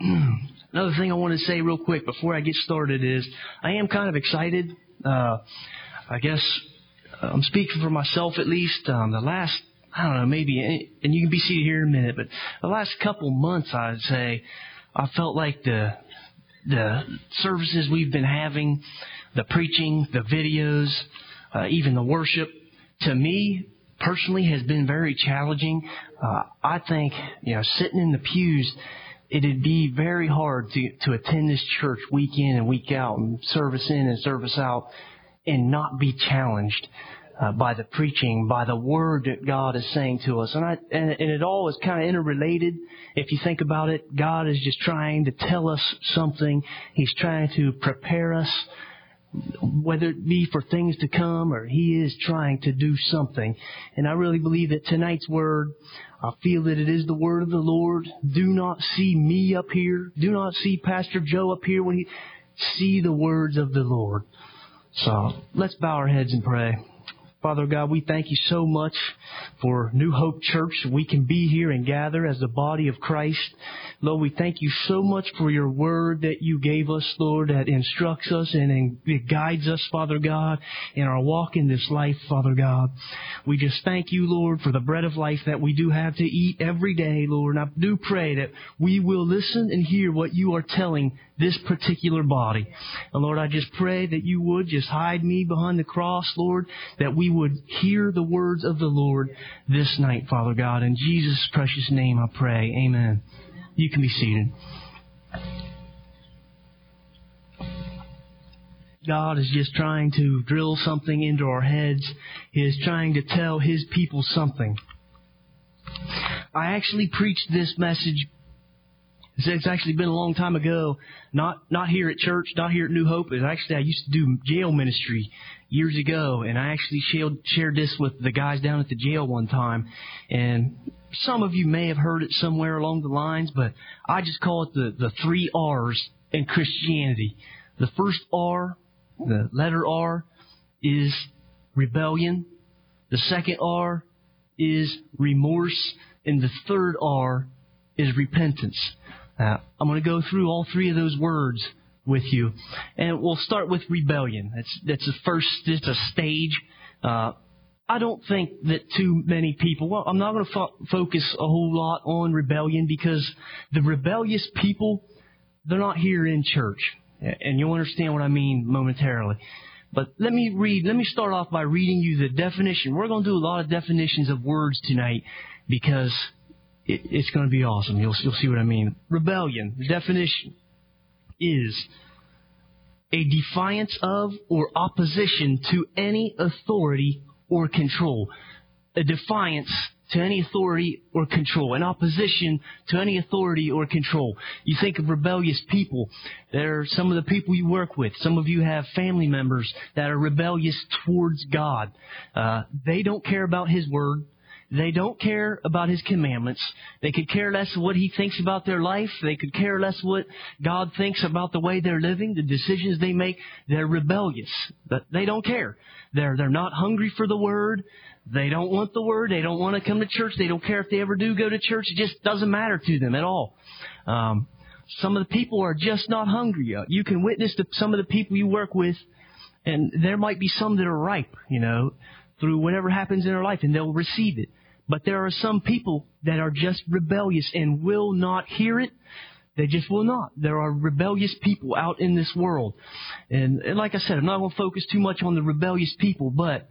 Another thing I want to say real quick before I get started is I am kind of excited. Uh, I guess uh, I'm speaking for myself at least. Um, the last, I don't know, maybe, and you can be seated here in a minute, but the last couple months, I'd say, I felt like the the services we've been having, the preaching, the videos, uh, even the worship, to me personally has been very challenging. Uh, I think, you know, sitting in the pews, it'd be very hard to, to attend this church week in and week out and service in and service out and not be challenged. Uh, by the preaching, by the word that God is saying to us. And, I, and, and it all is kind of interrelated. If you think about it, God is just trying to tell us something. He's trying to prepare us whether it be for things to come or He is trying to do something. And I really believe that tonight's word, I feel that it is the word of the Lord. Do not see me up here. Do not see Pastor Joe up here when he, see the words of the Lord. So let's bow our heads and pray. Father God, we thank you so much for New Hope Church. We can be here and gather as the body of Christ. Lord, we thank you so much for your word that you gave us, Lord, that instructs us and it guides us, Father God, in our walk in this life, Father God. We just thank you, Lord, for the bread of life that we do have to eat every day, Lord. And I do pray that we will listen and hear what you are telling this particular body. And Lord, I just pray that you would just hide me behind the cross, Lord, that we would hear the words of the Lord this night, Father God. In Jesus' precious name I pray. Amen. You can be seated. God is just trying to drill something into our heads. He is trying to tell His people something. I actually preached this message it's actually been a long time ago. Not not here at church, not here at New Hope. It's actually I used to do jail ministry years ago, and I actually shared shared this with the guys down at the jail one time. And some of you may have heard it somewhere along the lines, but I just call it the the three R's in Christianity. The first R, the letter R, is rebellion. The second R is remorse, and the third R is repentance. Uh, I'm going to go through all three of those words with you, and we'll start with rebellion. That's that's the first. It's a stage. Uh, I don't think that too many people. Well, I'm not going to fo- focus a whole lot on rebellion because the rebellious people, they're not here in church, and you'll understand what I mean momentarily. But let me read. Let me start off by reading you the definition. We're going to do a lot of definitions of words tonight because it, it's going to be awesome. You'll, you'll see what I mean. Rebellion, the definition is a defiance of or opposition to any authority or control. A defiance to any authority or control, an opposition to any authority or control. You think of rebellious people. There are some of the people you work with. Some of you have family members that are rebellious towards God. Uh, they don't care about His Word. They don't care about His commandments. They could care less what He thinks about their life. They could care less what God thinks about the way they're living, the decisions they make. They're rebellious. But they don't care. They're, they're not hungry for the Word. They don't want the Word. They don't want to come to church. They don't care if they ever do go to church. It just doesn't matter to them at all. Um, some of the people are just not hungry. You can witness to some of the people you work with, and there might be some that are ripe, you know, through whatever happens in their life, and they'll receive it. But there are some people that are just rebellious and will not hear it. They just will not. There are rebellious people out in this world. And, and like I said, I'm not going to focus too much on the rebellious people, but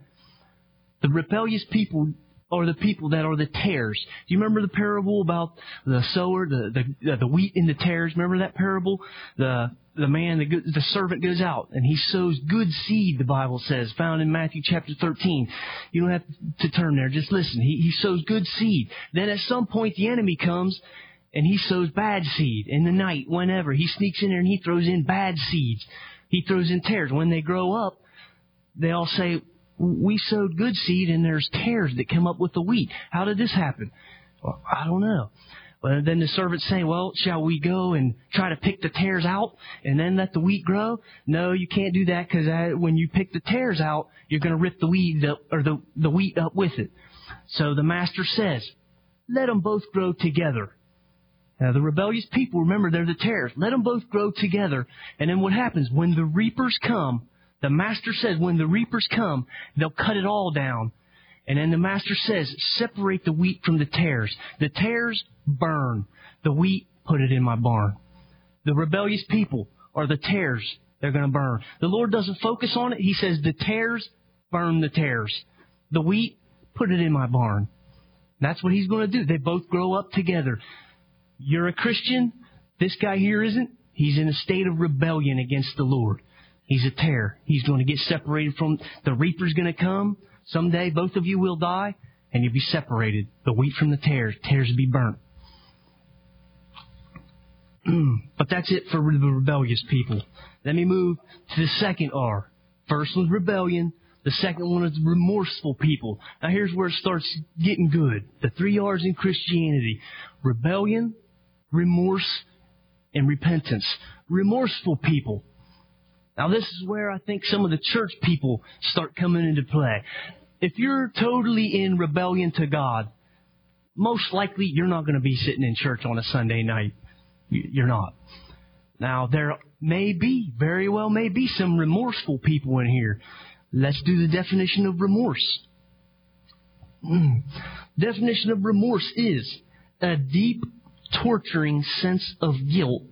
the rebellious people are the people that are the tares. Do you remember the parable about the sower, the the, the wheat in the tares? Remember that parable? The the man, the, the servant goes out and he sows good seed, the Bible says, found in Matthew chapter 13. You don't have to turn there, just listen. He, he sows good seed. Then at some point the enemy comes and he sows bad seed in the night, whenever. He sneaks in there and he throws in bad seeds. He throws in tares. When they grow up, they all say, we sowed good seed and there's tares that come up with the wheat. How did this happen? Well, I don't know. But then the servant's say, well, shall we go and try to pick the tares out and then let the wheat grow? No, you can't do that because when you pick the tares out, you're going to rip the weed up, or the, the wheat up with it. So the master says, let them both grow together Now, the rebellious people, remember, they're the tares. Let them both grow together. And then what happens? When the reapers come, the master says, when the reapers come, they'll cut it all down. And then the master says, separate the wheat from the tares. The tares burn. The wheat, put it in my barn. The rebellious people are the tares. They're going to burn. The Lord doesn't focus on it. He says, the tares, burn the tares. The wheat, put it in my barn. That's what He's going to do. They both grow up together. You're a Christian. This guy here isn't. He's in a state of rebellion against the Lord. He's a tare. He's going to get separated from the reaper's going to come. Someday both of you will die and you'll be separated. The wheat from the tares. Tares will be burnt. but that's it for the rebellious people. Let me move to the second R. First one's rebellion. The second one is remorseful people. Now here's where it starts getting good. The three R's in Christianity. Rebellion, remorse, and repentance. Remorseful people. Now this is where I think some of the church people start coming into play. If you're totally in rebellion to God, most likely you're not going to be sitting in church on a Sunday night. You're not. Now there may be, very well may be some remorseful people in here. Let's do the definition of remorse. Mm. Definition of remorse is a deep, torturing sense of guilt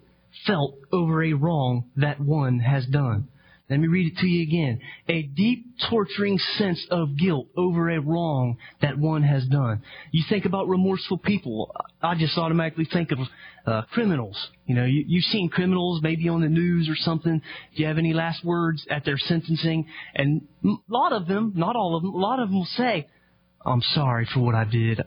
felt over a wrong that one has done. Let me read it to you again. A deep, torturing sense of guilt over a wrong that one has done. You think about remorseful people. I just automatically think of uh, criminals. You know, you, you've seen criminals maybe on the news or something. Do you have any last words at their sentencing? And a lot of them, not all of them, a lot of them will say, I'm sorry for what I did.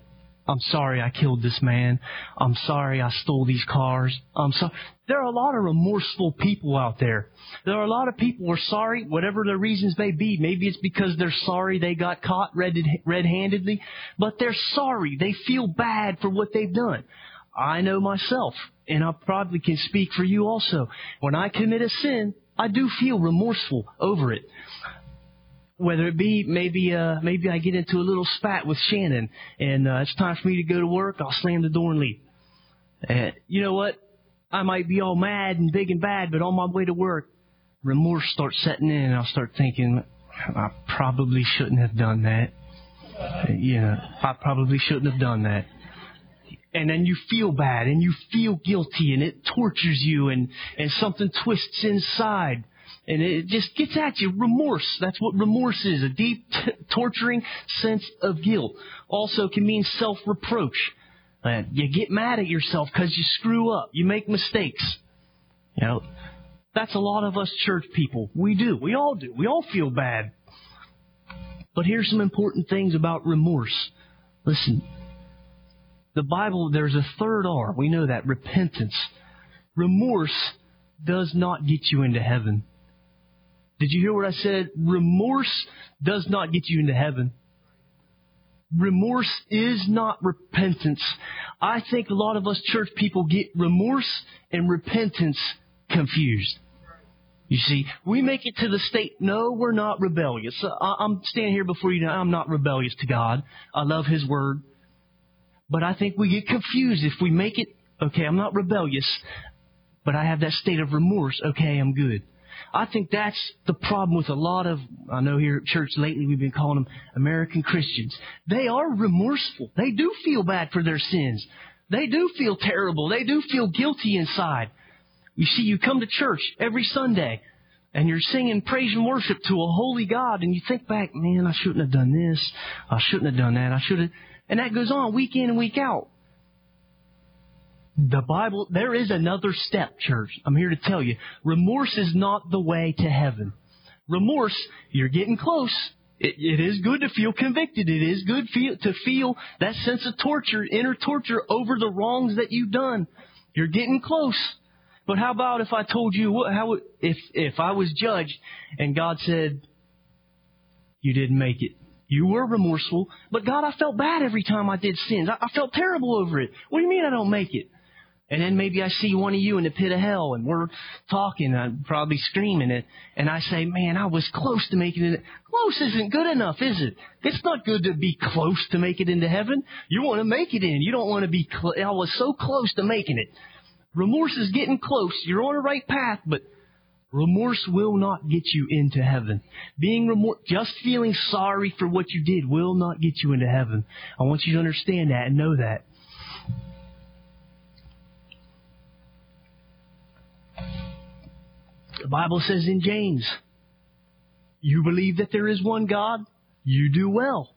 I'm sorry I killed this man. I'm sorry I stole these cars. I'm sorry. There are a lot of remorseful people out there. There are a lot of people who are sorry, whatever their reasons may be. Maybe it's because they're sorry they got caught red-handedly, but they're sorry. They feel bad for what they've done. I know myself, and I probably can speak for you also. When I commit a sin, I do feel remorseful over it whether it be maybe uh maybe I get into a little spat with Shannon and uh, it's time for me to go to work, I'll slam the door and leave. And you know what? I might be all mad and big and bad, but on my way to work, remorse starts setting in and I'll start thinking I probably shouldn't have done that. You know, I probably shouldn't have done that. And then you feel bad and you feel guilty and it tortures you and, and something twists inside and it just gets at you. Remorse. That's what remorse is. A deep, t- torturing sense of guilt. Also can mean self-reproach. Uh, you get mad at yourself because you screw up. You make mistakes. You know, that's a lot of us church people. We do. We all do. We all feel bad. But here's some important things about remorse. Listen, the Bible, there's a third R. We know that. Repentance. Remorse does not get you into heaven. Did you hear what I said? Remorse does not get you into heaven. Remorse is not repentance. I think a lot of us church people get remorse and repentance confused. You see, we make it to the state, no, we're not rebellious. I'm standing here before you now, I'm not rebellious to God. I love His Word. But I think we get confused if we make it, okay, I'm not rebellious, but I have that state of remorse, okay, I'm good. I think that's the problem with a lot of, I know here at church lately we've been calling them American Christians. They are remorseful. They do feel bad for their sins. They do feel terrible. They do feel guilty inside. You see, you come to church every Sunday and you're singing praise and worship to a holy God and you think back, man, I shouldn't have done this. I shouldn't have done that. I should have. And that goes on week in and week out the Bible, there is another step, church. I'm here to tell you. Remorse is not the way to heaven. Remorse, you're getting close. It, it is good to feel convicted. It is good feel, to feel that sense of torture, inner torture over the wrongs that you've done. You're getting close. But how about if I told you what, how if if I was judged and God said you didn't make it? You were remorseful, but God, I felt bad every time I did sins. I, I felt terrible over it. What do you mean I don't make it? And then maybe I see one of you in the pit of hell and we're talking, I'm probably screaming it, and I say, man, I was close to making it. Close isn't good enough, is it? It's not good to be close to make it into heaven. You want to make it in. You don't want to be, cl- I was so close to making it. Remorse is getting close. You're on the right path, but remorse will not get you into heaven. Being remorse, just feeling sorry for what you did will not get you into heaven. I want you to understand that and know that. The Bible says in James, you believe that there is one God, you do well.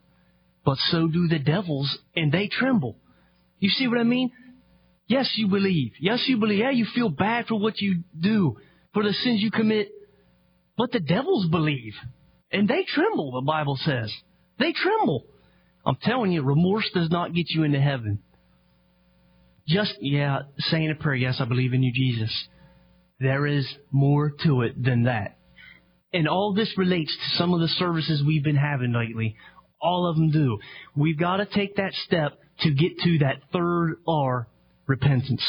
But so do the devils, and they tremble. You see what I mean? Yes, you believe. Yes, you believe. Yeah, you feel bad for what you do, for the sins you commit. But the devils believe. And they tremble, the Bible says. They tremble. I'm telling you, remorse does not get you into heaven. Just, yeah, saying a prayer, yes, I believe in you, Jesus. There is more to it than that. And all this relates to some of the services we've been having lately. All of them do. We've got to take that step to get to that third R, repentance.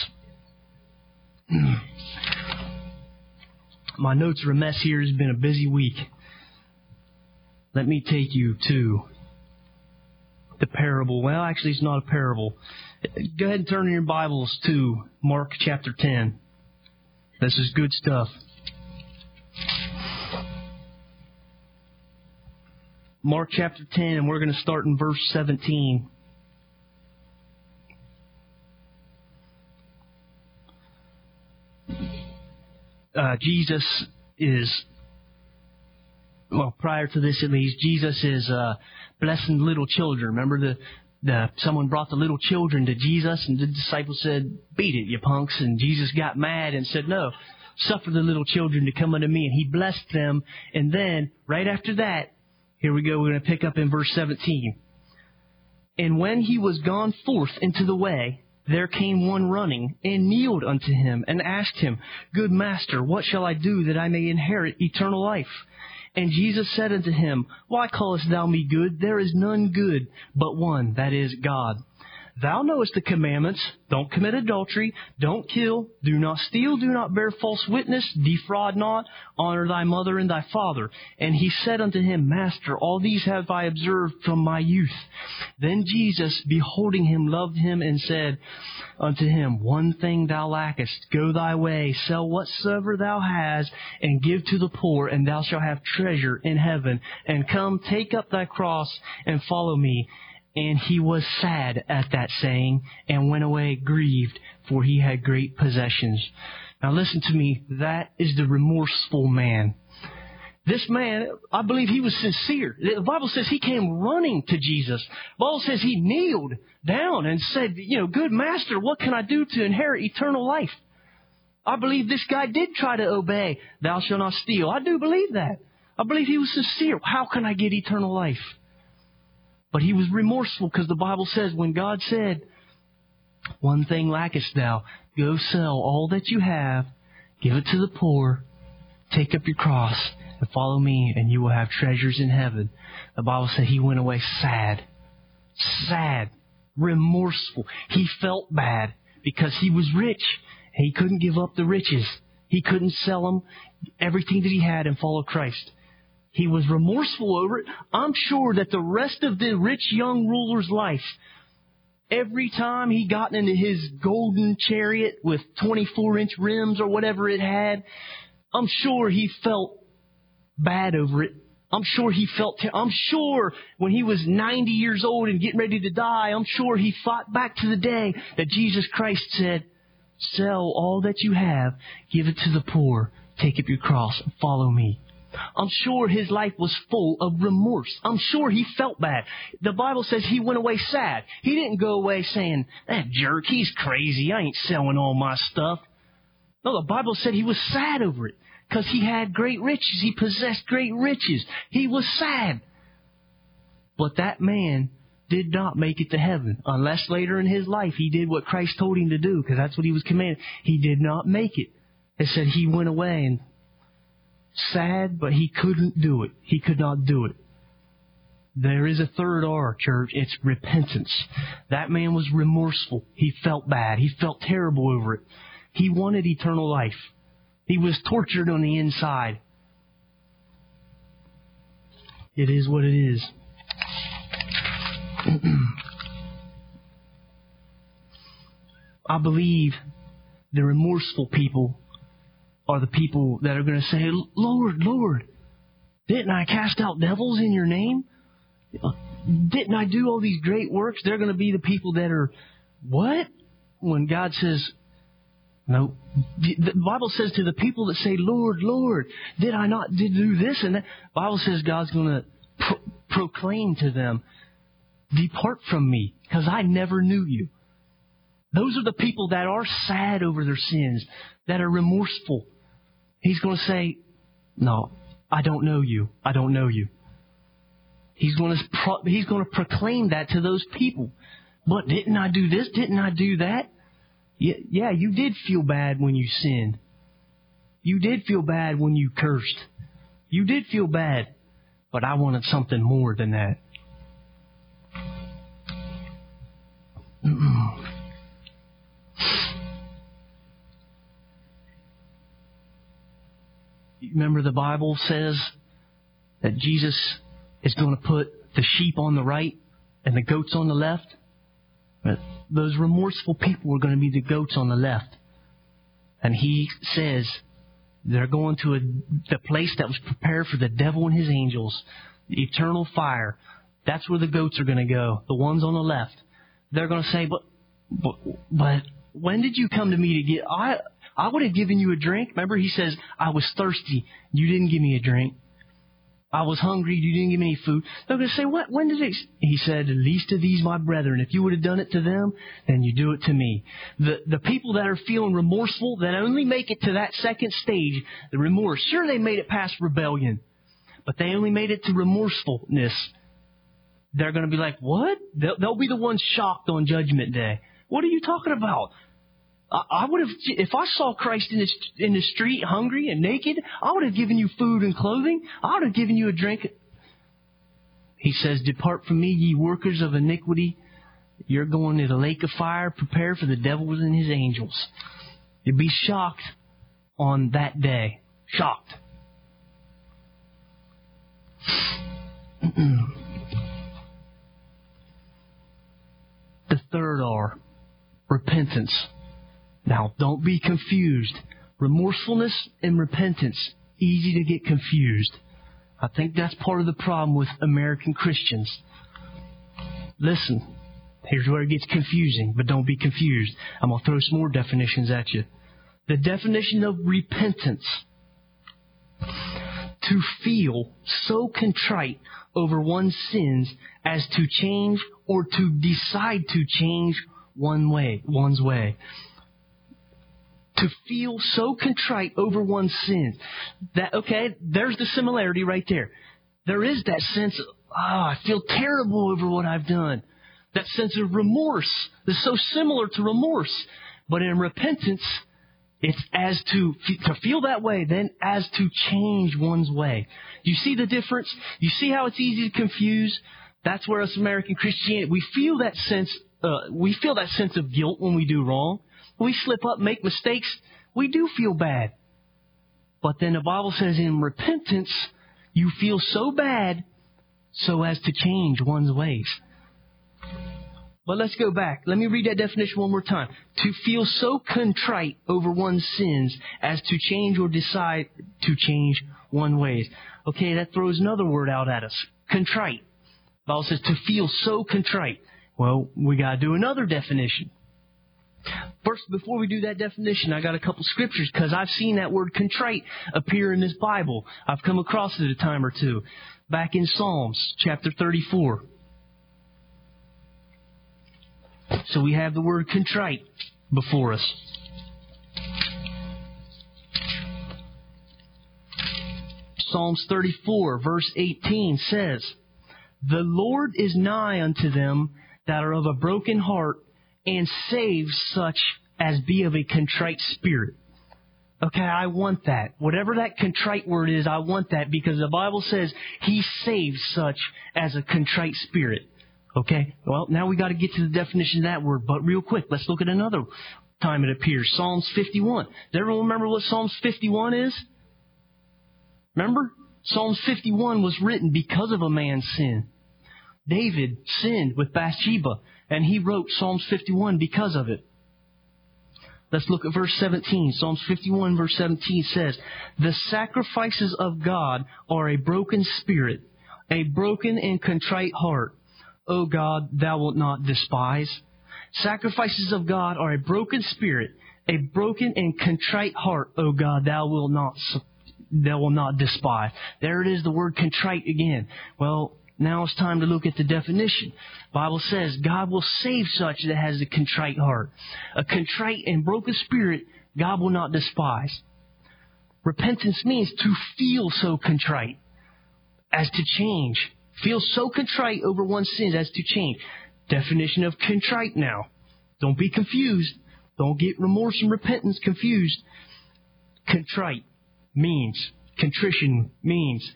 My notes are a mess here. It's been a busy week. Let me take you to the parable. Well, actually, it's not a parable. Go ahead and turn your Bibles to Mark chapter 10. This is good stuff. Mark chapter 10, and we're going to start in verse 17. Uh, Jesus is, well, prior to this at least, Jesus is uh, blessing little children. Remember the the, someone brought the little children to Jesus, and the disciples said, "Beat it, you punks!" And Jesus got mad and said, "No, suffer the little children to come unto me." And he blessed them. And then, right after that, here we go. We're going to pick up in verse 17. And when he was gone forth into the way, there came one running and kneeled unto him and asked him, Good master, what shall I do that I may inherit eternal life? And Jesus said unto him, Why callest thou me good? There is none good but one, that is God. Thou knowest the commandments. Don't commit adultery. Don't kill. Do not steal. Do not bear false witness. Defraud not. Honor thy mother and thy father. And he said unto him, Master, all these have I observed from my youth. Then Jesus, beholding him, loved him and said unto him, One thing thou lackest. Go thy way. Sell whatsoever thou hast and give to the poor and thou shalt have treasure in heaven. And come, take up thy cross and follow me. And he was sad at that saying, and went away grieved, for he had great possessions. Now listen to me, that is the remorseful man. This man, I believe he was sincere. The Bible says he came running to Jesus. The Bible says he kneeled down and said, you know, good master, what can I do to inherit eternal life? I believe this guy did try to obey, thou shalt not steal. I do believe that. I believe he was sincere. How can I get eternal life? But he was remorseful because the Bible says when God said, One thing lackest thou, go sell all that you have, give it to the poor, take up your cross, and follow me, and you will have treasures in heaven. The Bible said he went away sad. Sad. Remorseful. He felt bad because he was rich. He couldn't give up the riches. He couldn't sell them everything that he had and follow Christ. He was remorseful over it. I'm sure that the rest of the rich young ruler's life, every time he got into his golden chariot with 24 inch rims or whatever it had, I'm sure he felt bad over it. I'm sure he felt, I'm sure when he was 90 years old and getting ready to die, I'm sure he thought back to the day that Jesus Christ said, sell all that you have, give it to the poor, take up your cross and follow me. I'm sure his life was full of remorse. I'm sure he felt bad. The Bible says he went away sad. He didn't go away saying, that jerk, he's crazy. I ain't selling all my stuff. No, the Bible said he was sad over it because he had great riches. He possessed great riches. He was sad. But that man did not make it to heaven unless later in his life he did what Christ told him to do because that's what he was commanded. He did not make it. It said he went away and sad, but he couldn't do it. He could not do it. There is a third R, church. It's repentance. That man was remorseful. He felt bad. He felt terrible over it. He wanted eternal life. He was tortured on the inside. It is what it is. I believe the remorseful people are the people that are going to say, Lord, Lord, didn't I cast out devils in your name? Didn't I do all these great works? They're going to be the people that are, what? When God says, no. The Bible says to the people that say, Lord, Lord, did I not do this and that? Bible says God's going to pro- proclaim to them, depart from me, because I never knew you. Those are the people that are sad over their sins, that are remorseful. He's going to say, no, I don't know you. I don't know you. He's going to pro- he's going to proclaim that to those people. But didn't I do this? Didn't I do that? Yeah, yeah, you did feel bad when you sinned. You did feel bad when you cursed. You did feel bad. But I wanted something more than that. Remember the Bible says that Jesus is going to put the sheep on the right and the goats on the left? Those remorseful people are going to be the goats on the left. And he says they're going to a, the place that was prepared for the devil and his angels, the eternal fire. That's where the goats are going to go, the ones on the left. They're going to say, but, but, but when did you come to me to get, I, I would have given you a drink. Remember, he says, I was thirsty. You didn't give me a drink. I was hungry. You didn't give me any food. They're going to say, what? When did it? He said, "At least to these my brethren. If you would have done it to them, then you do it to me. The, the people that are feeling remorseful, that only make it to that second stage, the remorse. Sure, they made it past rebellion, but they only made it to remorsefulness. They're going to be like, what? They'll, they'll be the ones shocked on judgment day. What are you talking about? I would have, if I saw Christ in the, in the street hungry and naked, I would have given you food and clothing. I would have given you a drink. He says, Depart from me, ye workers of iniquity. You're going to the lake of fire, prepare for the devils and his angels. You'll be shocked on that day. Shocked. the third R, repentance. Now, don't be confused. Remorsefulness and repentance, easy to get confused. I think that's part of the problem with American Christians. Listen, here's where it gets confusing, but don't be confused. I'm going to throw some more definitions at you. The definition of repentance to feel so contrite over one's sins as to change or to decide to change one way, one's way to feel so contrite over one's sins. That, okay, there's the similarity right there. There is that sense of, oh, I feel terrible over what I've done. That sense of remorse is so similar to remorse. But in repentance, it's as to, to feel that way, then as to change one's way. You see the difference? You see how it's easy to confuse? That's where us American Christianity, we feel that sense, uh, we feel that sense of guilt when we do wrong we slip up, make mistakes, we do feel bad. But then the Bible says in repentance, you feel so bad so as to change one's ways. But let's go back. Let me read that definition one more time. To feel so contrite over one's sins as to change or decide to change one ways. Okay, that throws another word out at us. Contrite. The Bible says to feel so contrite. Well, we gotta do another definition. First, before we do that definition, I got a couple scriptures because I've seen that word contrite appear in this Bible. I've come across it a time or two. Back in Psalms chapter 34. So we have the word contrite before us. Psalms 34 verse 18 says, The Lord is nigh unto them that are of a broken heart and save such as be of a contrite spirit. Okay, I want that. Whatever that contrite word is, I want that because the Bible says He saves such as a contrite spirit. Okay? Well, now we got to get to the definition of that word, but real quick, let's look at another time it appears. Psalms 51. Does everyone remember what Psalms 51 is? Remember? Psalms 51 was written because of a man's sin. David sinned with Bathsheba, and he wrote Psalms 51 because of it. Let's look at verse 17. Psalms 51 verse 17 says, The sacrifices of God are a broken spirit, a broken and contrite heart. O God, thou wilt not despise. Sacrifices of God are a broken spirit, a broken and contrite heart, O God, thou wilt not thou will not despise. There it is, the word contrite again. Well, now it's time to look at the definition. Bible says God will save such that has a contrite heart. A contrite and broken spirit God will not despise. Repentance means to feel so contrite as to change. Feel so contrite over one's sins as to change. Definition of contrite now. Don't be confused. Don't get remorse and repentance confused. Contrite means, contrition means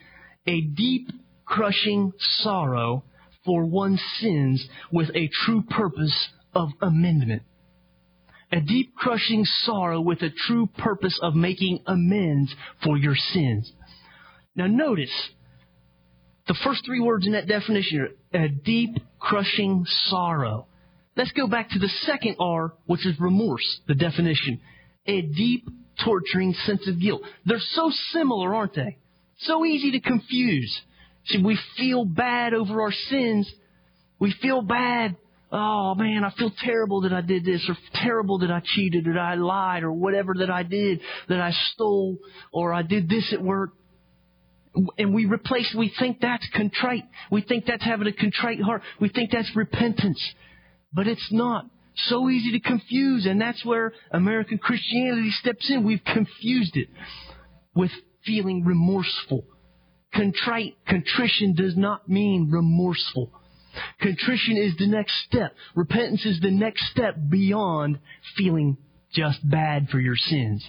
a deep crushing sorrow for one's sins with a true purpose of amendment. A deep crushing sorrow with a true purpose of making amends for your sins. Now notice, the first three words in that definition are a deep crushing sorrow. Let's go back to the second R, which is remorse, the definition. A deep, torturing sense of guilt. They're so similar, aren't they? So easy to confuse. See, we feel bad over our sins. We feel bad. Oh man, I feel terrible that I did this, or terrible that I cheated, or I lied, or whatever that I did, that I stole, or I did this at work. And we replace, we think that's contrite. We think that's having a contrite heart. We think that's repentance. But it's not. So easy to confuse, and that's where American Christianity steps in. We've confused it with feeling remorseful Contrite, contrition does not mean remorseful. Contrition is the next step. Repentance is the next step beyond feeling just bad for your sins.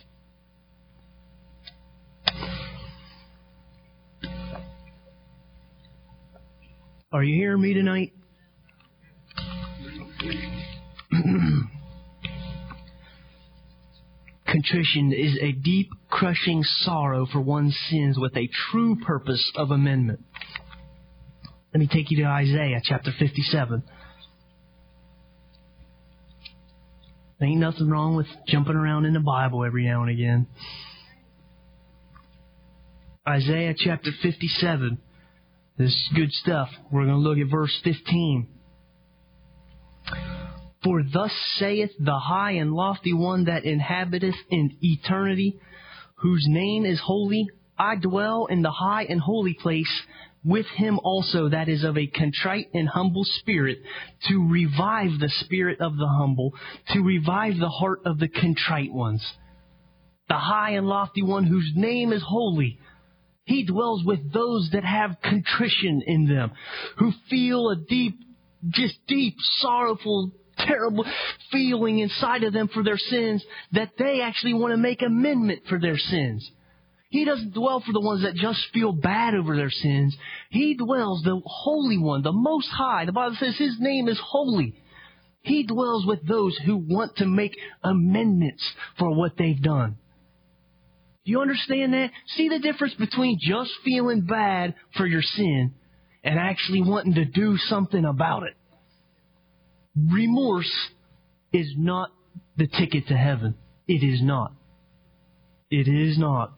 Are you hearing me tonight? Contrition is a deep, crushing sorrow for one's sins with a true purpose of amendment. Let me take you to Isaiah chapter 57. There ain't nothing wrong with jumping around in the Bible every now and again. Isaiah chapter 57. This is good stuff. We're going to look at verse 15. For thus saith the high and lofty one that inhabiteth in eternity, whose name is holy. I dwell in the high and holy place with him also that is of a contrite and humble spirit, to revive the spirit of the humble, to revive the heart of the contrite ones. The high and lofty one whose name is holy. He dwells with those that have contrition in them, who feel a deep, just deep, sorrowful terrible feeling inside of them for their sins that they actually want to make amendment for their sins. He doesn't dwell for the ones that just feel bad over their sins. He dwells, the Holy One, the Most High. The Bible says His name is holy. He dwells with those who want to make amendments for what they've done. Do you understand that? See the difference between just feeling bad for your sin and actually wanting to do something about it remorse is not the ticket to heaven. It is not. It is not.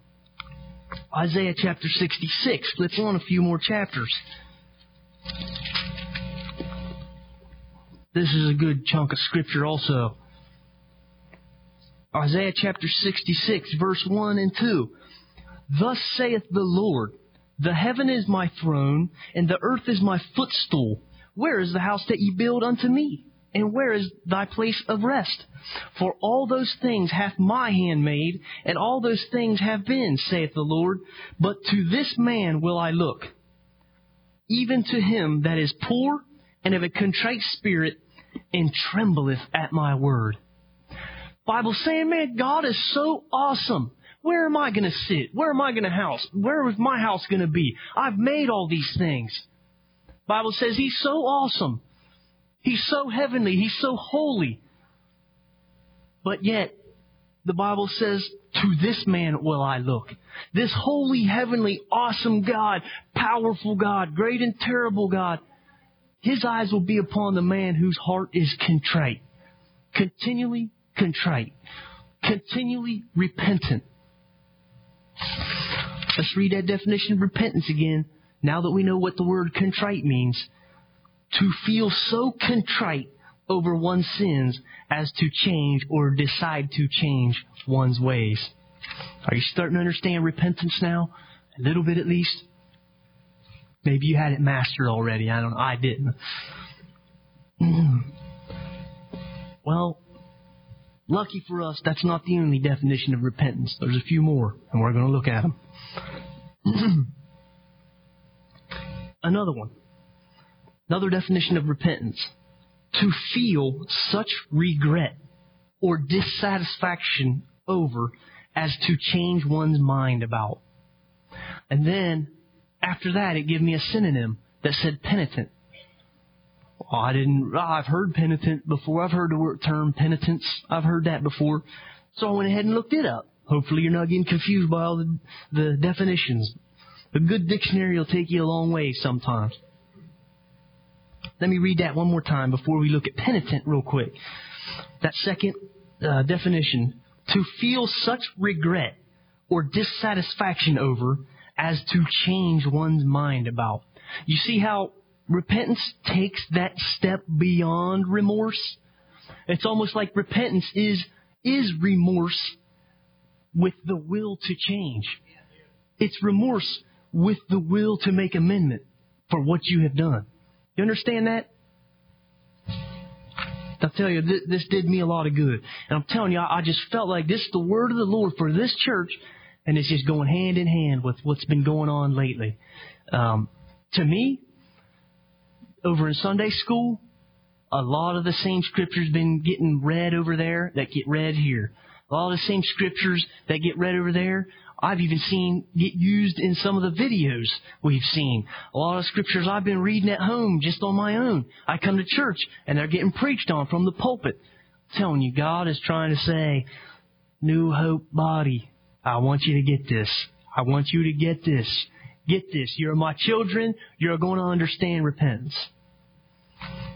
Isaiah chapter 66. Let's on a few more chapters. This is a good chunk of scripture also. Isaiah chapter 66, verse 1 and 2. Thus saith the Lord, The heaven is my throne, and the earth is my footstool. Where is the house that ye build unto me? And where is thy place of rest? For all those things hath my hand made, and all those things have been, saith the Lord. But to this man will I look, even to him that is poor and of a contrite spirit, and trembleth at my word. Bible saying, man, God is so awesome. Where am I going to sit? Where am I going to house? Where is my house going to be? I've made all these things. Bible says he's so awesome. He's so heavenly. He's so holy. But yet, the Bible says, to this man will I look. This holy, heavenly, awesome God, powerful God, great and terrible God. His eyes will be upon the man whose heart is contrite. Continually contrite. Continually repentant. Let's read that definition of repentance again. Now that we know what the word contrite means. To feel so contrite over one's sins as to change or decide to change one's ways. Are you starting to understand repentance now? A little bit at least? Maybe you had it mastered already. I don't. I didn't. Well, lucky for us, that's not the only definition of repentance. There's a few more, and we're going to look at them. Another one. Another definition of repentance. To feel such regret or dissatisfaction over as to change one's mind about. And then, after that, it gave me a synonym that said penitent. I didn't, oh, I've heard penitent before. I've heard the word term penitence. I've heard that before. So I went ahead and looked it up. Hopefully you're not getting confused by all the, the definitions. A good dictionary will take you a long way sometimes. Let me read that one more time before we look at penitent real quick. That second uh, definition, to feel such regret or dissatisfaction over as to change one's mind about. You see how repentance takes that step beyond remorse? It's almost like repentance is, is remorse with the will to change. It's remorse with the will to make amendment for what you have done. You understand that? I'll tell you, this, this did me a lot of good. And I'm telling you, I, I just felt like this is the word of the Lord for this church, and it's just going hand in hand with what's been going on lately. Um, to me, over in Sunday school, a lot of the same scriptures been getting read over there that get read here. A lot of the same scriptures that get read over there I've even seen get used in some of the videos we've seen. A lot of scriptures I've been reading at home just on my own. I come to church and they're getting preached on from the pulpit. I'm telling you, God is trying to say, New Hope body, I want you to get this. I want you to get this. Get this. You're my children. You're going to understand repentance.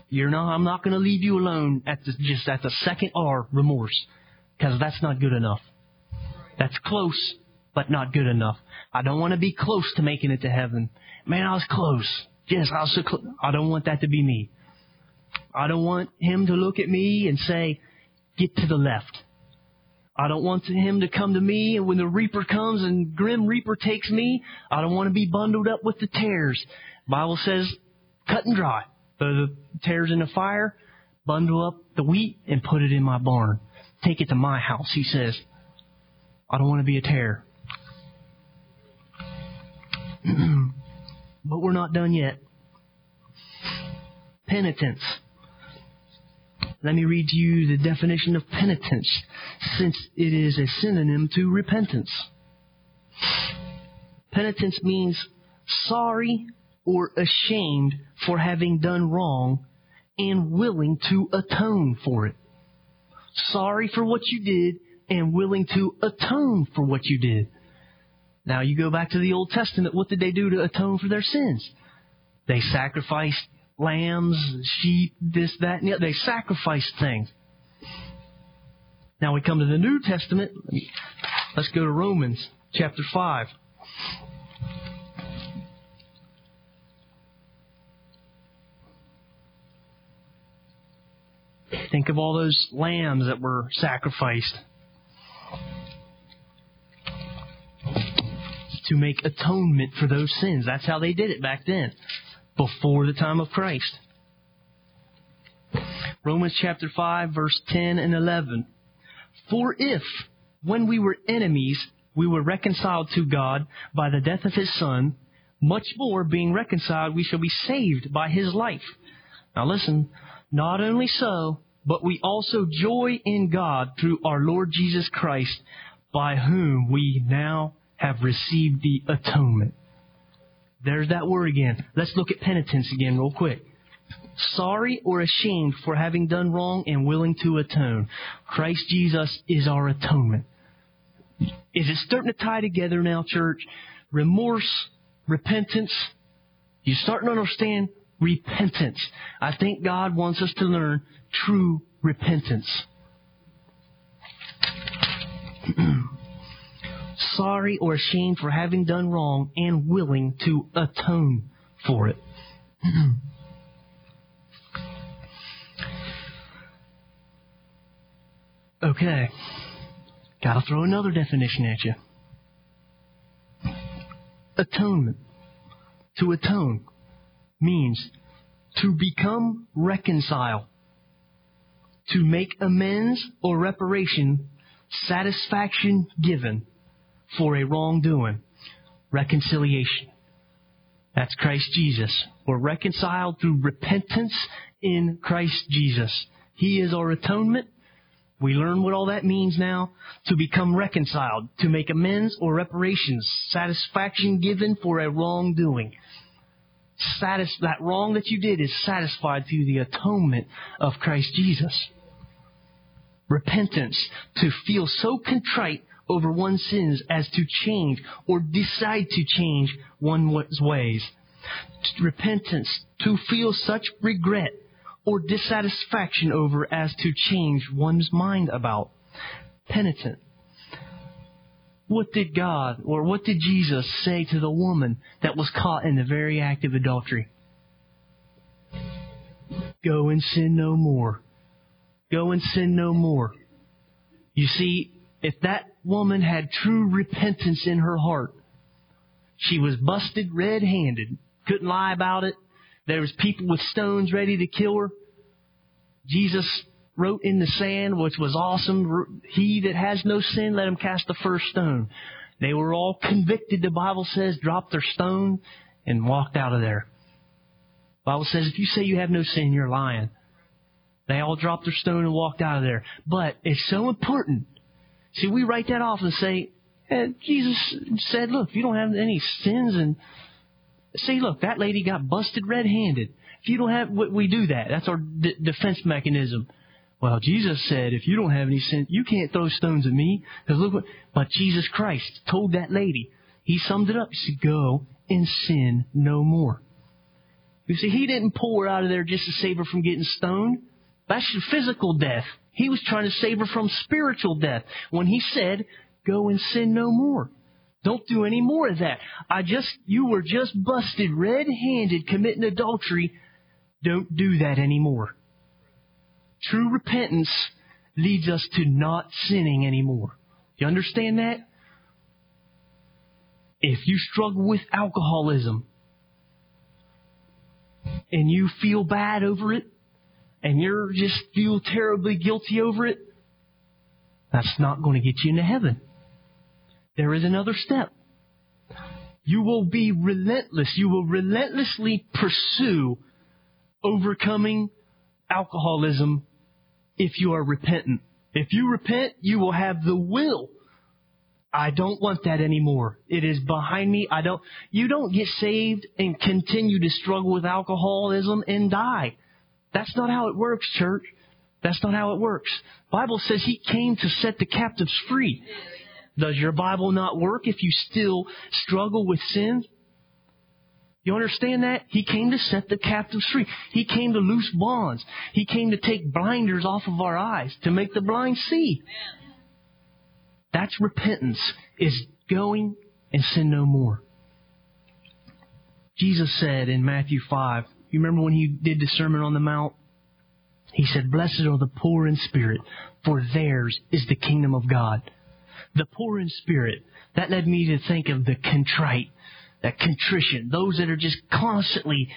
You're not, I'm not going to leave you alone at the, just at the second R, remorse, because that's not good enough. That's close, but not good enough. I don't want to be close to making it to heaven. Man, I was close. Yes, I was so close. I don't want that to be me. I don't want him to look at me and say, get to the left. I don't want him to come to me and when the reaper comes and grim reaper takes me, I don't want to be bundled up with the tares. Bible says, cut and dry. Throw the tares in the fire, bundle up the wheat and put it in my barn. Take it to my house, he says. I don't want to be a tare. but we're not done yet. Penitence. Let me read you the definition of penitence, since it is a synonym to repentance. Penitence means sorry or ashamed for having done wrong and willing to atone for it. Sorry for what you did and willing to atone for what you did. Now you go back to the Old Testament, what did they do to atone for their sins? They sacrificed lambs, sheep, this, that, and the other. They sacrificed things. Now we come to the New Testament. Let's go to Romans chapter 5. Think of all those lambs that were sacrificed. to make atonement for those sins. That's how they did it back then, before the time of Christ. Romans chapter 5, verse 10 and 11. For if, when we were enemies, we were reconciled to God by the death of his Son, much more, being reconciled, we shall be saved by his life. Now listen, not only so, but we also joy in God through our Lord Jesus Christ, by whom we now have received the atonement. There's that word again. Let's look at penitence again real quick. Sorry or ashamed for having done wrong and willing to atone. Christ Jesus is our atonement. Is it starting to tie together now, church? Remorse, repentance. You starting to understand repentance. I think God wants us to learn true repentance. Sorry or ashamed for having done wrong and willing to atone for it. okay. Gotta throw another definition at you. Atonement. To atone means to become reconciled, to make amends or reparation, satisfaction given for a wrongdoing, reconciliation. That's Christ Jesus. We're reconciled through repentance in Christ Jesus. He is our atonement. We learn what all that means now. To become reconciled, to make amends or reparations, satisfaction given for a wrongdoing. Satis- that wrong that you did is satisfied through the atonement of Christ Jesus. Repentance, to feel so contrite over one's sins as to change or decide to change one's ways. Repentance, to feel such regret or dissatisfaction over as to change one's mind about. Penitent. What did God or what did Jesus say to the woman that was caught in the very act of adultery? Go and sin no more. Go and sin no more. You see, if that woman had true repentance in her heart, she was busted red handed, couldn't lie about it, there was people with stones ready to kill her. Jesus wrote in the sand, which was awesome. He that has no sin, let him cast the first stone. They were all convicted, the Bible says, dropped their stone and walked out of there. The Bible says if you say you have no sin, you're lying. They all dropped their stone and walked out of there. But it's so important. See, we write that off and say, eh, Jesus said, look, if you don't have any sins and See, look, that lady got busted red-handed. If you don't have, we do that. That's our d- defense mechanism. Well, Jesus said, if you don't have any sin, you can't throw stones at me. Because look what, but Jesus Christ told that lady. He summed it up. He said, go and sin no more. You see, he didn't pull her out of there just to save her from getting stoned. That's physical death. He was trying to save her from spiritual death when he said, go and sin no more. Don't do any more of that. I just, you were just busted red-handed committing adultery. Don't do that anymore. True repentance leads us to not sinning anymore. You understand that? If you struggle with alcoholism and you feel bad over it and you're just feel terribly guilty over it, that's not going to get you into heaven there is another step. You will be relentless. You will relentlessly pursue overcoming alcoholism if you are repentant. If you repent, you will have the will. I don't want that anymore. It is behind me. I don't, you don't get saved and continue to struggle with alcoholism and die. That's not how it works, church. That's not how it works. Bible says he came to set the captives free. Does your Bible not work if you still struggle with sin? You understand that? He came to set the captives free. He came to loose bonds. He came to take blinders off of our eyes, to make the blind see. That's repentance, is going and sin no more. Jesus said in Matthew 5, you remember when he did the Sermon on the Mount? He said, Blessed are the poor in spirit, for theirs is the kingdom of God the poor in spirit. That led me to think of the contrite, that contrition, those that are just constantly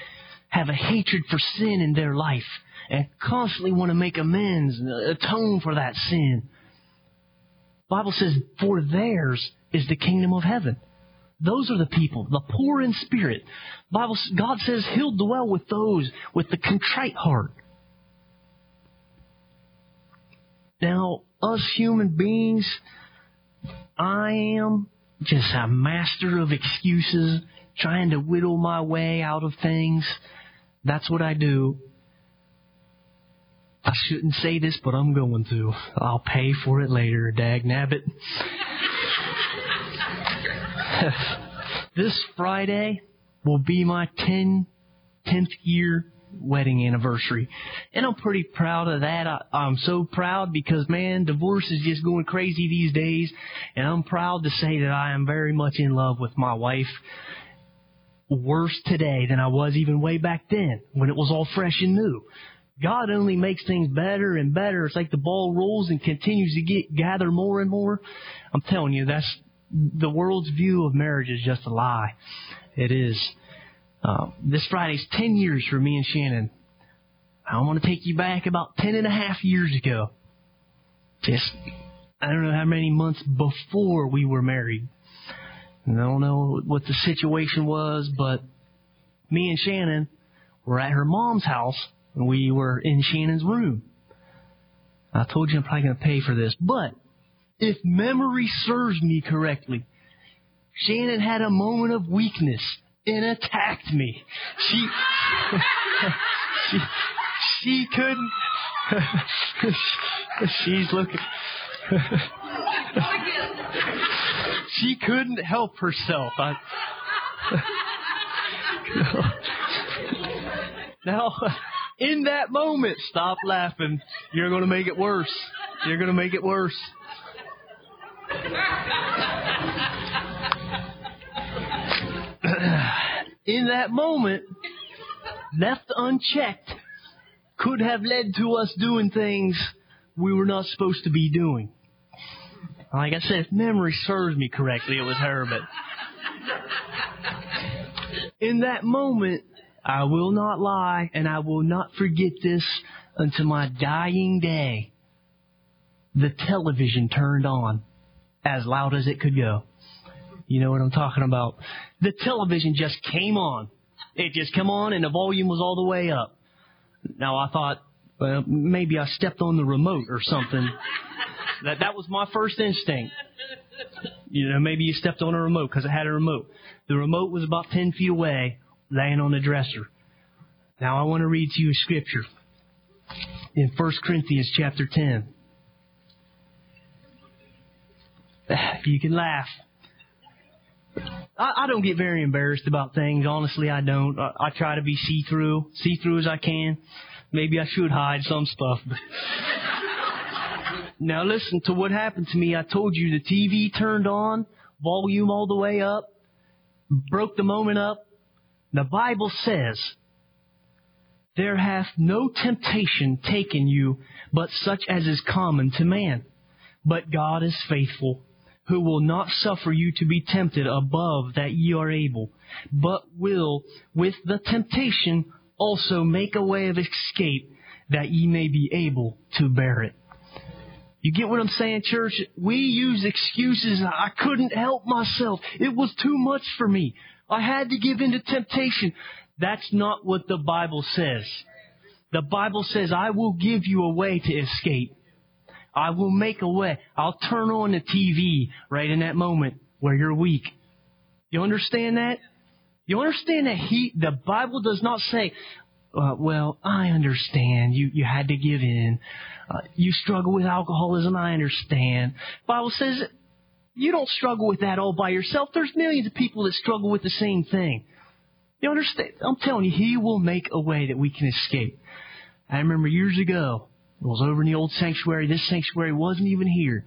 have a hatred for sin in their life and constantly want to make amends and atone for that sin. The Bible says, for theirs is the kingdom of heaven. Those are the people, the poor in spirit. Bible, God says He'll dwell with those with the contrite heart. Now, us human beings, I am just a master of excuses, trying to whittle my way out of things. That's what I do. I shouldn't say this, but I'm going to. I'll pay for it later, dag nabbit. this Friday will be my 10, 10th year wedding anniversary. And I'm pretty proud of that. I, I'm so proud because man, divorce is just going crazy these days. And I'm proud to say that I am very much in love with my wife. Worse today than I was even way back then when it was all fresh and new. God only makes things better and better. It's like the ball rolls and continues to get gather more and more. I'm telling you, that's the world's view of marriage is just a lie. It is. Uh, this Friday's 10 years for me and Shannon. I want to take you back about ten and a half years ago. Just, I don't know how many months before we were married. And I don't know what the situation was, but me and Shannon were at her mom's house and we were in Shannon's room. I told you I'm probably going to pay for this, but if memory serves me correctly, Shannon had a moment of weakness and attacked me. She, she, she couldn't, she's looking, she couldn't help herself. I, now, in that moment, stop laughing. You're going to make it worse. You're going to make it worse. In that moment, left unchecked, could have led to us doing things we were not supposed to be doing. Like I said, if memory serves me correctly, it was her, but in that moment, I will not lie and I will not forget this until my dying day. The television turned on as loud as it could go. You know what I'm talking about. The television just came on. It just came on and the volume was all the way up. Now I thought, well, maybe I stepped on the remote or something. that that was my first instinct. You know, maybe you stepped on a remote because it had a remote. The remote was about 10 feet away, laying on the dresser. Now I want to read to you a scripture in 1 Corinthians chapter 10. You can laugh. I, I don't get very embarrassed about things. Honestly, I don't. I, I try to be see through, see through as I can. Maybe I should hide some stuff. But now listen to what happened to me. I told you the TV turned on, volume all the way up, broke the moment up. The Bible says, there hath no temptation taken you but such as is common to man. But God is faithful, who will not suffer you to be tempted above that ye are able, but will with the temptation also make a way of escape that ye may be able to bear it. You get what I'm saying, church? We use excuses. I couldn't help myself. It was too much for me. I had to give in to temptation. That's not what the Bible says. The Bible says, I will give you a way to escape. I will make a way. I'll turn on the TV right in that moment where you're weak. You understand that? You understand that he, the Bible does not say, uh, well, I understand you, you had to give in. Uh, you struggle with alcoholism. I understand. Bible says you don't struggle with that all by yourself. There's millions of people that struggle with the same thing. You understand? I'm telling you, He will make a way that we can escape. I remember years ago, it was over in the old sanctuary. This sanctuary wasn't even here.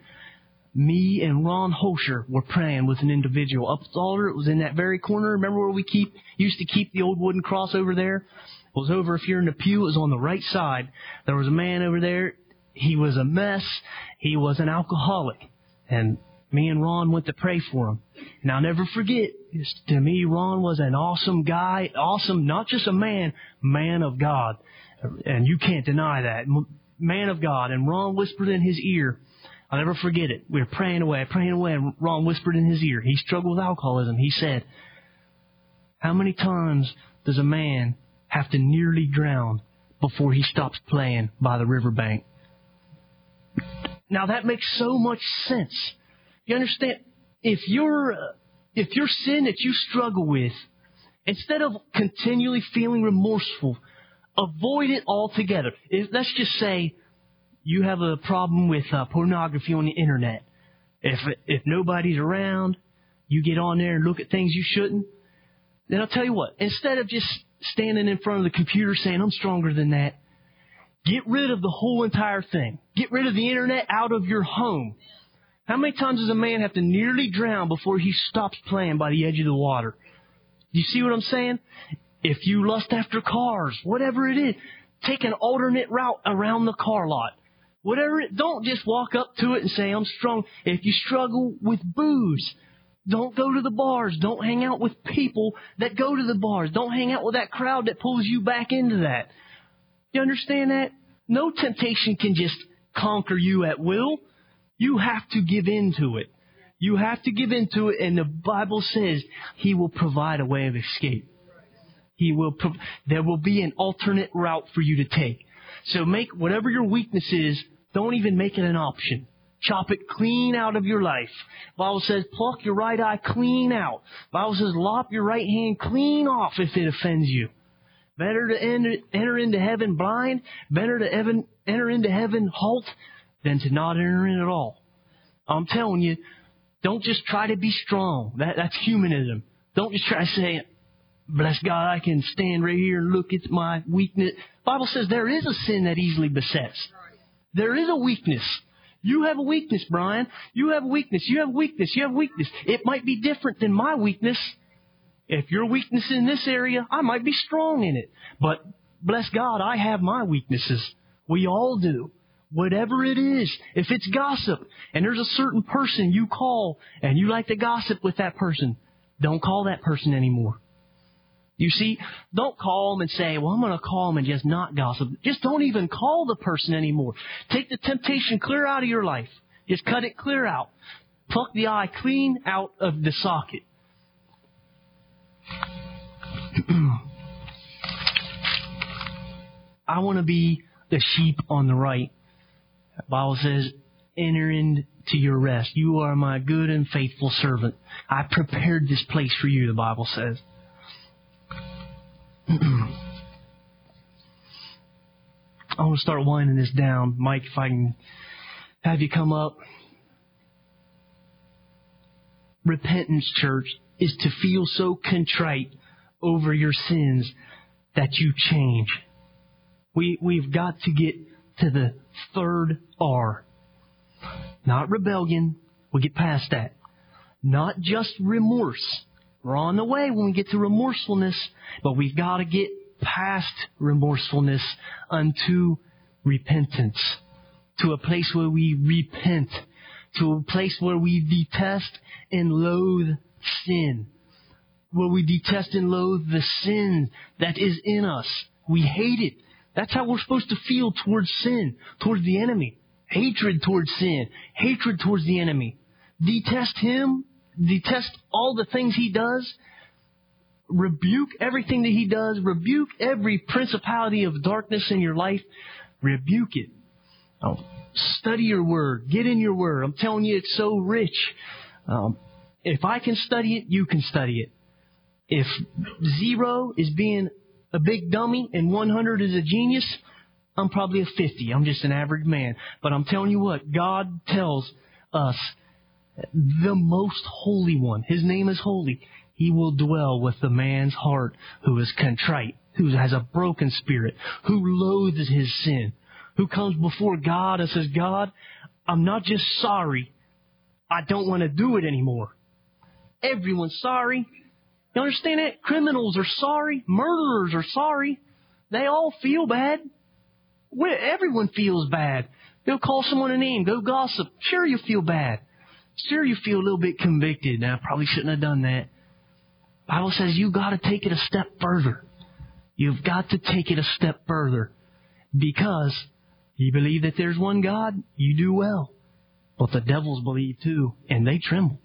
Me and Ron Holscher were praying with an individual up at the altar. It was in that very corner. Remember where we keep used to keep the old wooden cross over there? It was over if you're in the pew. It was on the right side. There was a man over there. He was a mess. He was an alcoholic, and me and Ron went to pray for him. And I'll never forget. To me, Ron was an awesome guy. Awesome, not just a man, man of God. And you can't deny that man of God, and Ron whispered in his ear. I'll never forget it. We were praying away, praying away, and Ron whispered in his ear. He struggled with alcoholism. He said, How many times does a man have to nearly drown before he stops playing by the riverbank? Now that makes so much sense. You understand? If your if your sin that you struggle with, instead of continually feeling remorseful, avoid it altogether. If, let's just say you have a problem with uh, pornography on the internet. If if nobody's around, you get on there and look at things you shouldn't. Then I'll tell you what. Instead of just standing in front of the computer saying I'm stronger than that, get rid of the whole entire thing. Get rid of the internet out of your home. How many times does a man have to nearly drown before he stops playing by the edge of the water? Do you see what I'm saying? If you lust after cars, whatever it is, take an alternate route around the car lot. Whatever it, don't just walk up to it and say, I'm strong. If you struggle with booze, don't go to the bars. Don't hang out with people that go to the bars. Don't hang out with that crowd that pulls you back into that. You understand that? No temptation can just conquer you at will. You have to give in to it. You have to give in to it, and the Bible says He will provide a way of escape. He will. There will be an alternate route for you to take. So make whatever your weakness is, don't even make it an option. Chop it clean out of your life. Bible says pluck your right eye clean out. Bible says lop your right hand clean off if it offends you. Better to enter, into heaven blind, better to enter into heaven halt than to not enter in at all. I'm telling you, don't just try to be strong. That, that's humanism. Don't just try to say, bless God, I can stand right here and look at my weakness. Bible says there is a sin that easily besets. There is a weakness. You have a weakness, Brian. You have a weakness. You have a weakness. You have a weakness. It might be different than my weakness. If your weakness in this area, I might be strong in it. But bless God, I have my weaknesses. We all do. Whatever it is, if it's gossip and there's a certain person you call and you like to gossip with that person, don't call that person anymore. You see, don't call them and say, well, I'm going to call them and just not gossip. Just don't even call the person anymore. Take the temptation clear out of your life. Just cut it clear out. Pluck the eye clean out of the socket. I want to be the sheep on the right. The Bible says, enter into your rest. You are my good and faithful servant. I prepared this place for you, the Bible says. I want to start winding this down. Mike, if I can have you come up. Repentance, church, is to feel so contrite over your sins that you change. We, we've got to get to the third R. Not rebellion. We get past that. Not just remorse. We're on the way when we get to remorsefulness, but we've got to get past remorsefulness unto repentance. To a place where we repent. To a place where we detest and loathe sin. Where we detest and loathe the sin that is in us. We hate it. That's how we're supposed to feel towards sin, towards the enemy. Hatred towards sin, hatred towards the enemy. Detest him detest all the things he does, rebuke everything that he does, rebuke every principality of darkness in your life, rebuke it. Oh, study your word, get in your word. I'm telling you, it's so rich. Um, if I can study it, you can study it. If zero is being a big dummy and 100 is a genius, I'm probably a 50. I'm just an average man. But I'm telling you what, God tells us the most holy one. His name is holy. He will dwell with the man's heart who is contrite, who has a broken spirit, who loathes his sin, who comes before God and says, God, I'm not just sorry. I don't want to do it anymore. Everyone's sorry. You understand that? Criminals are sorry. Murderers are sorry. They all feel bad. Everyone feels bad. They'll call someone a name. Go gossip. Sure, you feel bad. Sure, you feel a little bit convicted. Now, I probably shouldn't have done that. Bible says you got to take it a step further. You've got to take it a step further because you believe that there's one God, you do well. But the devils believe too, and they tremble.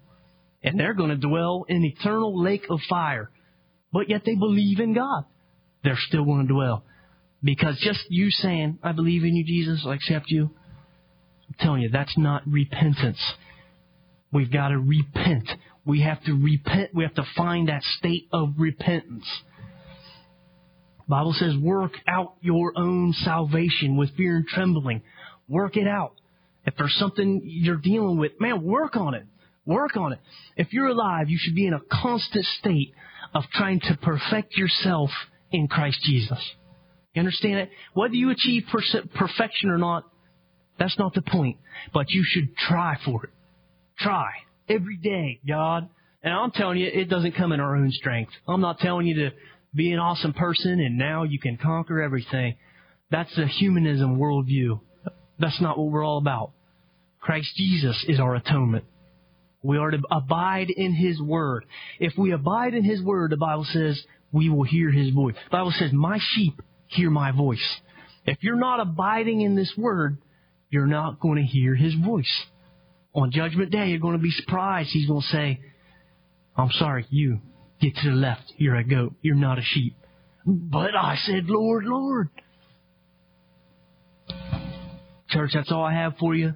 And they're going to dwell in eternal lake of fire. But yet they believe in God. They're still going to dwell. Because just you saying, I believe in you, Jesus, I accept you, I'm telling you, that's not repentance. We've got to repent. We have to repent. We have to find that state of repentance. Bible says, work out your own salvation with fear and trembling. Work it out. If there's something you're dealing with, man, work on it. Work on it. If you're alive, you should be in a constant state of trying to perfect yourself in Christ Jesus. You understand it? Whether you achieve perfection or not, that's not the point. But you should try for it. Try. Every day, God. And I'm telling you, it doesn't come in our own strength. I'm not telling you to be an awesome person and now you can conquer everything. That's the humanism worldview. That's not what we're all about. Christ Jesus is our atonement. We are to abide in His Word. If we abide in His Word, the Bible says, we will hear His voice. The Bible says, my sheep hear my voice. If you're not abiding in this Word, you're not going to hear His voice. On Judgment Day, you're going to be surprised. He's going to say, I'm sorry, you, get to the left. You're a goat. You're not a sheep. But I said, Lord, Lord. Church, that's all I have for you.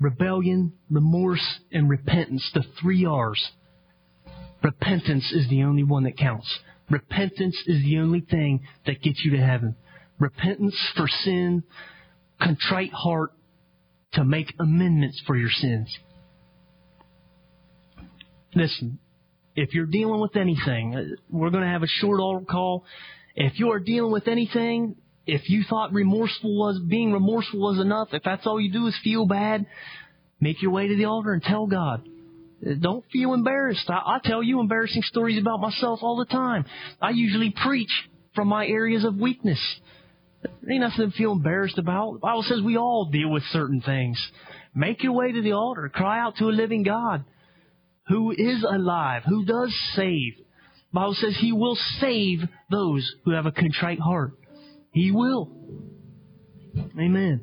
Rebellion, remorse, and repentance, the three R's. Repentance is the only one that counts. Repentance is the only thing that gets you to heaven. Repentance for sin, contrite heart to make amendments for your sins. Listen, if you're dealing with anything, uh, we're going to have a short altar call. If you are dealing with anything, if you thought remorseful was being remorseful was enough, if that's all you do is feel bad, make your way to the altar and tell God. Don't feel embarrassed. I, I tell you embarrassing stories about myself all the time. I usually preach from my areas of weakness. Ain't nothing to feel embarrassed about. The Bible says we all deal with certain things. Make your way to the altar. Cry out to a living God who is alive, who does save. The Bible says he will save those who have a contrite heart. He will. Amen.